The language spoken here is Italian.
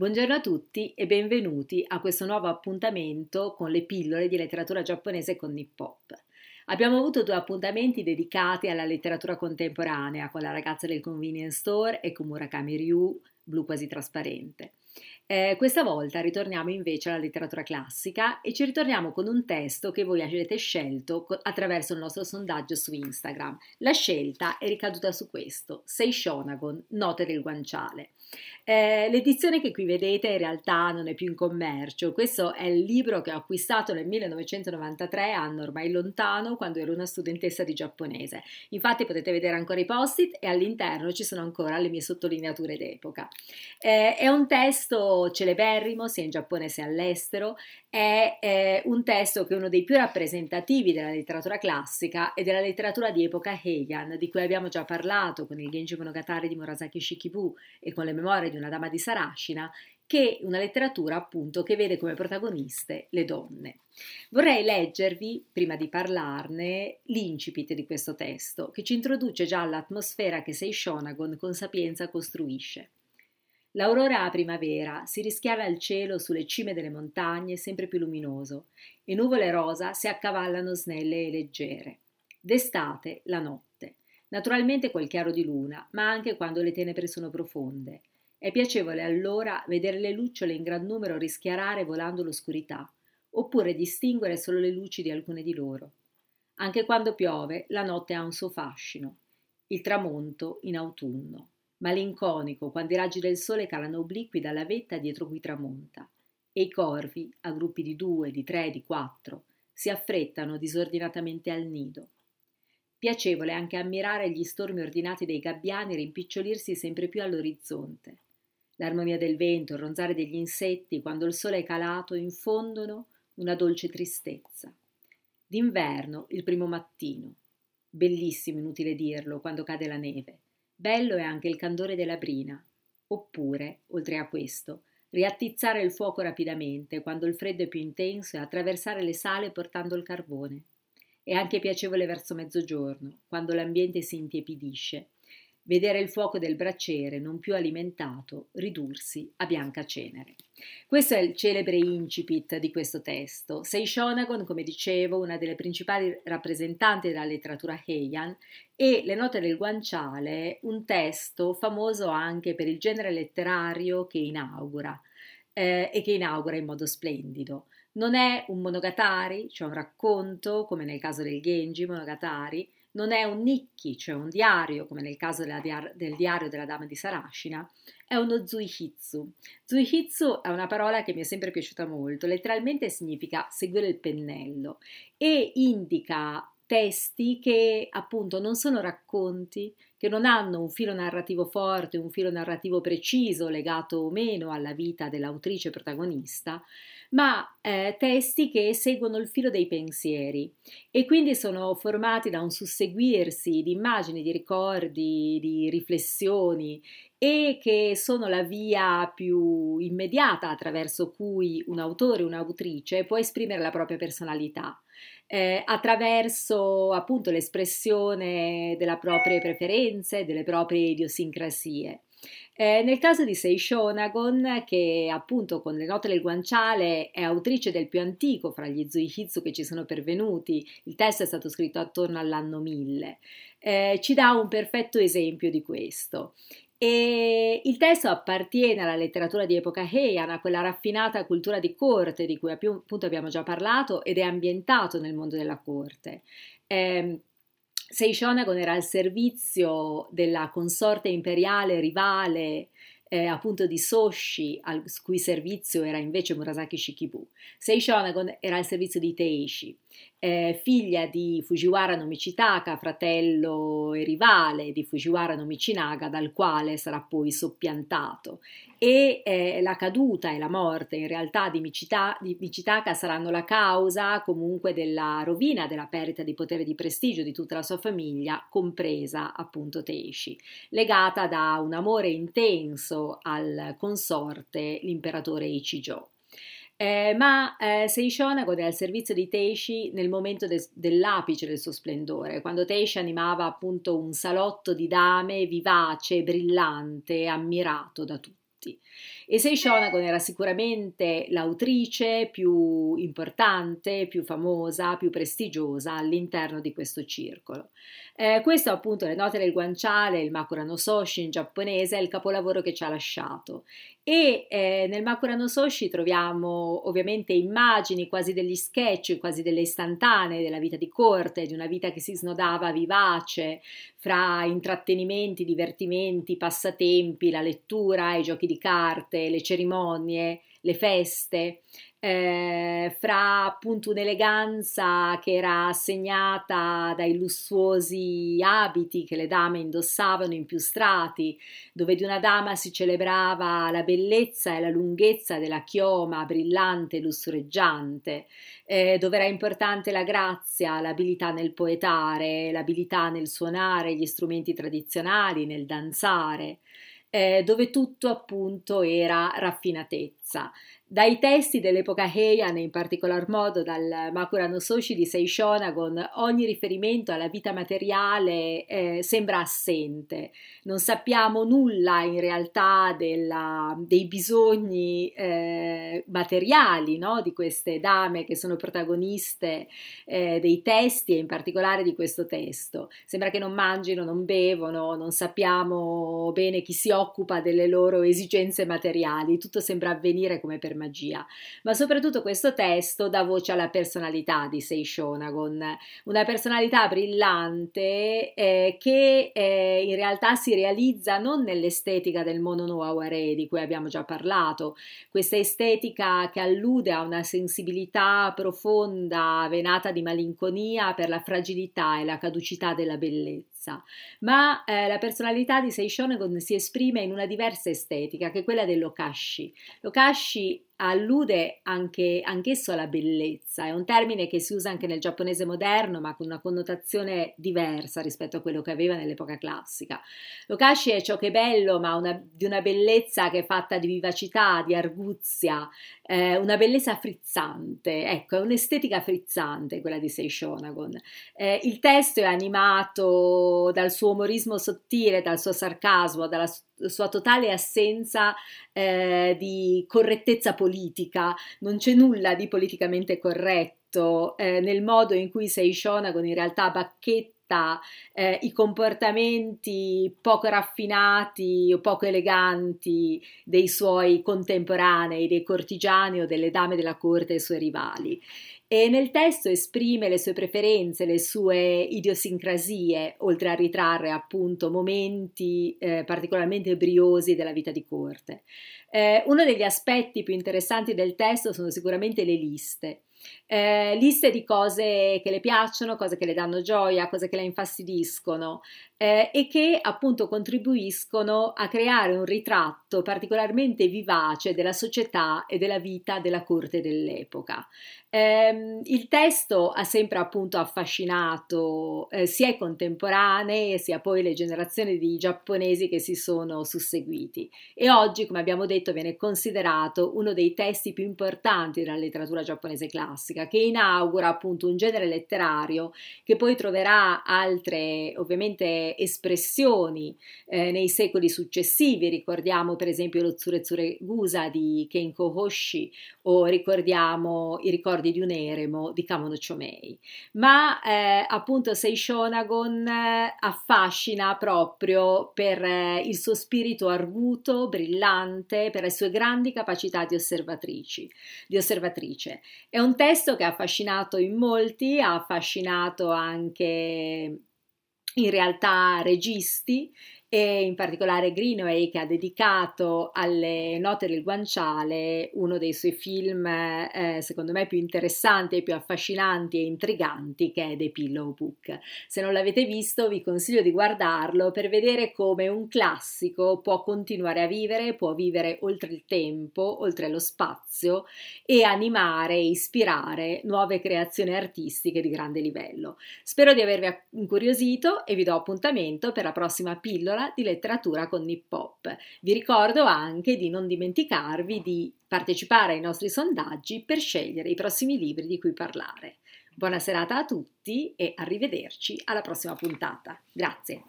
Buongiorno a tutti e benvenuti a questo nuovo appuntamento con le pillole di letteratura giapponese con Nippop. Abbiamo avuto due appuntamenti dedicati alla letteratura contemporanea con la ragazza del convenience store e con Murakami Ryu, blu quasi trasparente. Eh, questa volta ritorniamo invece alla letteratura classica e ci ritorniamo con un testo che voi avete scelto attraverso il nostro sondaggio su Instagram. La scelta è ricaduta su questo, Seishonagon, Note del guanciale. Eh, l'edizione che qui vedete in realtà non è più in commercio, questo è il libro che ho acquistato nel 1993, anno ormai lontano, quando ero una studentessa di giapponese. Infatti potete vedere ancora i post-it e all'interno ci sono ancora le mie sottolineature d'epoca. Eh, è un testo celeberrimo sia in Giappone sia all'estero, è eh, un testo che è uno dei più rappresentativi della letteratura classica e della letteratura di epoca Heian, di cui abbiamo già parlato con il Genji Monogatari di Murasaki Shikibu e con le memorie di una dama di Sarashina, che una letteratura appunto che vede come protagoniste le donne. Vorrei leggervi, prima di parlarne, l'incipit di questo testo, che ci introduce già all'atmosfera che Seishonagon con sapienza costruisce. L'aurora a primavera si rischiara al cielo sulle cime delle montagne sempre più luminoso e nuvole rosa si accavallano snelle e leggere. D'estate la notte. Naturalmente col chiaro di luna, ma anche quando le tenebre sono profonde. È piacevole allora vedere le lucciole in gran numero rischiarare volando l'oscurità, oppure distinguere solo le luci di alcune di loro. Anche quando piove, la notte ha un suo fascino. Il tramonto in autunno, malinconico quando i raggi del sole calano obliqui dalla vetta dietro cui tramonta, e i corvi, a gruppi di due, di tre, di quattro, si affrettano disordinatamente al nido. Piacevole anche ammirare gli stormi ordinati dei gabbiani rimpicciolirsi sempre più all'orizzonte L'armonia del vento, il ronzare degli insetti, quando il sole è calato, infondono una dolce tristezza. D'inverno, il primo mattino. Bellissimo, inutile dirlo, quando cade la neve. Bello è anche il candore della brina. Oppure, oltre a questo, riattizzare il fuoco rapidamente quando il freddo è più intenso e attraversare le sale portando il carbone. È anche piacevole verso mezzogiorno, quando l'ambiente si intiepidisce vedere il fuoco del braciere non più alimentato ridursi a bianca cenere. Questo è il celebre incipit di questo testo. Sei Shonagon, come dicevo, una delle principali rappresentanti della letteratura Heian, e Le note del guanciale, un testo famoso anche per il genere letterario che inaugura, eh, e che inaugura in modo splendido. Non è un monogatari, cioè un racconto, come nel caso del Genji Monogatari, non è un Nikki, cioè un diario, come nel caso diar- del diario della dama di Sarashina, è uno Zuihitsu. Zuihitsu è una parola che mi è sempre piaciuta molto, letteralmente significa seguire il pennello e indica testi che appunto non sono racconti, che non hanno un filo narrativo forte, un filo narrativo preciso legato o meno alla vita dell'autrice protagonista, ma eh, testi che seguono il filo dei pensieri e quindi sono formati da un susseguirsi di immagini, di ricordi, di riflessioni e che sono la via più immediata attraverso cui un autore, un'autrice può esprimere la propria personalità. Eh, attraverso appunto l'espressione delle proprie preferenze, delle proprie idiosincrasie. Eh, nel caso di Seishonagon, che appunto con le note del guanciale è autrice del più antico fra gli Zuihitsu che ci sono pervenuti, il testo è stato scritto attorno all'anno 1000, eh, ci dà un perfetto esempio di questo. E il testo appartiene alla letteratura di epoca Heian, a quella raffinata cultura di corte di cui appunto abbiamo già parlato ed è ambientato nel mondo della corte. Eh, Seishonagon era al servizio della consorte imperiale rivale eh, appunto di Soshi, al cui servizio era invece Murasaki Shikibu. Seishonagon era al servizio di Teishi, eh, figlia di Fujiwara no Michitaka, fratello e rivale di Fujiwara no Michinaga, dal quale sarà poi soppiantato. E eh, la caduta e la morte in realtà di, Michita, di Michitaka saranno la causa comunque della rovina, della perdita di potere e di prestigio di tutta la sua famiglia, compresa appunto Teishi, legata da un amore intenso al consorte, l'imperatore Ichijo. Eh, ma eh, Seishona gode al servizio di Teishi nel momento de- dell'apice del suo splendore, quando Teishi animava appunto un salotto di dame vivace, brillante, ammirato da tutti. e Sei Shonagon era sicuramente l'autrice più importante, più famosa, più prestigiosa all'interno di questo circolo. Eh, questo appunto le note del guanciale, il Makura no Soshi in giapponese, è il capolavoro che ci ha lasciato. E eh, nel Makura no Soshi troviamo ovviamente immagini quasi degli sketch, quasi delle istantanee della vita di corte, di una vita che si snodava vivace fra intrattenimenti, divertimenti, passatempi, la lettura, i giochi di carte, le cerimonie, le feste eh, fra appunto un'eleganza che era segnata dai lussuosi abiti che le dame indossavano in più strati, dove di una dama si celebrava la bellezza e la lunghezza della chioma brillante e lussureggiante, eh, dove era importante la grazia, l'abilità nel poetare, l'abilità nel suonare gli strumenti tradizionali, nel danzare. Eh, dove tutto appunto era raffinatezza. Dai testi dell'epoca Heian, in particolar modo dal Makura no Soshi di Seishonagon, ogni riferimento alla vita materiale eh, sembra assente. Non sappiamo nulla in realtà della, dei bisogni eh, materiali no? di queste dame che sono protagoniste eh, dei testi e in particolare di questo testo. Sembra che non mangino, non bevono, non sappiamo bene chi si occupa delle loro esigenze materiali, tutto sembra avvenire come per magia, ma soprattutto questo testo dà voce alla personalità di Sei Shonagon, una personalità brillante eh, che eh, in realtà si realizza non nell'estetica del mono no aware di cui abbiamo già parlato, questa estetica che allude a una sensibilità profonda, venata di malinconia per la fragilità e la caducità della bellezza, ma eh, la personalità di Sei Shonagon si esprime in una diversa estetica che è quella dell'okashi. L'okashi allude anche, anch'esso alla bellezza, è un termine che si usa anche nel giapponese moderno ma con una connotazione diversa rispetto a quello che aveva nell'epoca classica. L'okashi è ciò che è bello ma una, di una bellezza che è fatta di vivacità, di arguzia, eh, una bellezza frizzante, ecco è un'estetica frizzante quella di Seishonagon. Eh, il testo è animato dal suo umorismo sottile, dal suo sarcasmo, dalla sua totale assenza eh, di correttezza politica, non c'è nulla di politicamente corretto eh, nel modo in cui Sei Shonagon in realtà bacchetta eh, i comportamenti poco raffinati o poco eleganti dei suoi contemporanei, dei cortigiani o delle dame della corte e i suoi rivali e nel testo esprime le sue preferenze, le sue idiosincrasie, oltre a ritrarre appunto momenti eh, particolarmente briosi della vita di corte. Eh, uno degli aspetti più interessanti del testo sono sicuramente le liste. Eh, liste di cose che le piacciono, cose che le danno gioia, cose che la infastidiscono eh, e che appunto contribuiscono a creare un ritratto particolarmente vivace della società e della vita della corte dell'epoca. Eh, il testo ha sempre appunto affascinato eh, sia i contemporanei sia poi le generazioni di giapponesi che si sono susseguiti e oggi, come abbiamo detto, viene considerato uno dei testi più importanti della letteratura giapponese classica, che inaugura appunto un genere letterario che poi troverà altre ovviamente espressioni eh, nei secoli successivi. Ricordiamo per esempio lo Tsuretsure Gusa di Kenko Hoshi o ricordiamo i ricordi di un eremo di Kamono Chomei. Ma eh, appunto Seishonagon eh, affascina proprio per eh, il suo spirito arguto, brillante, per le sue grandi capacità di di osservatrice. È un testo che ha affascinato in molti, ha affascinato anche in realtà registi e in particolare Greenaway che ha dedicato alle note del guanciale uno dei suoi film eh, secondo me più interessanti più affascinanti e intriganti che è The Pillow Book. Se non l'avete visto vi consiglio di guardarlo per vedere come un classico può continuare a vivere, può vivere oltre il tempo, oltre lo spazio e animare e ispirare nuove creazioni artistiche di grande livello. Spero di avervi incuriosito e vi do appuntamento per la prossima pillola scuola di letteratura con Nippop. Vi ricordo anche di non dimenticarvi di partecipare ai nostri sondaggi per scegliere i prossimi libri di cui parlare. Buona serata a tutti e arrivederci alla prossima puntata. Grazie.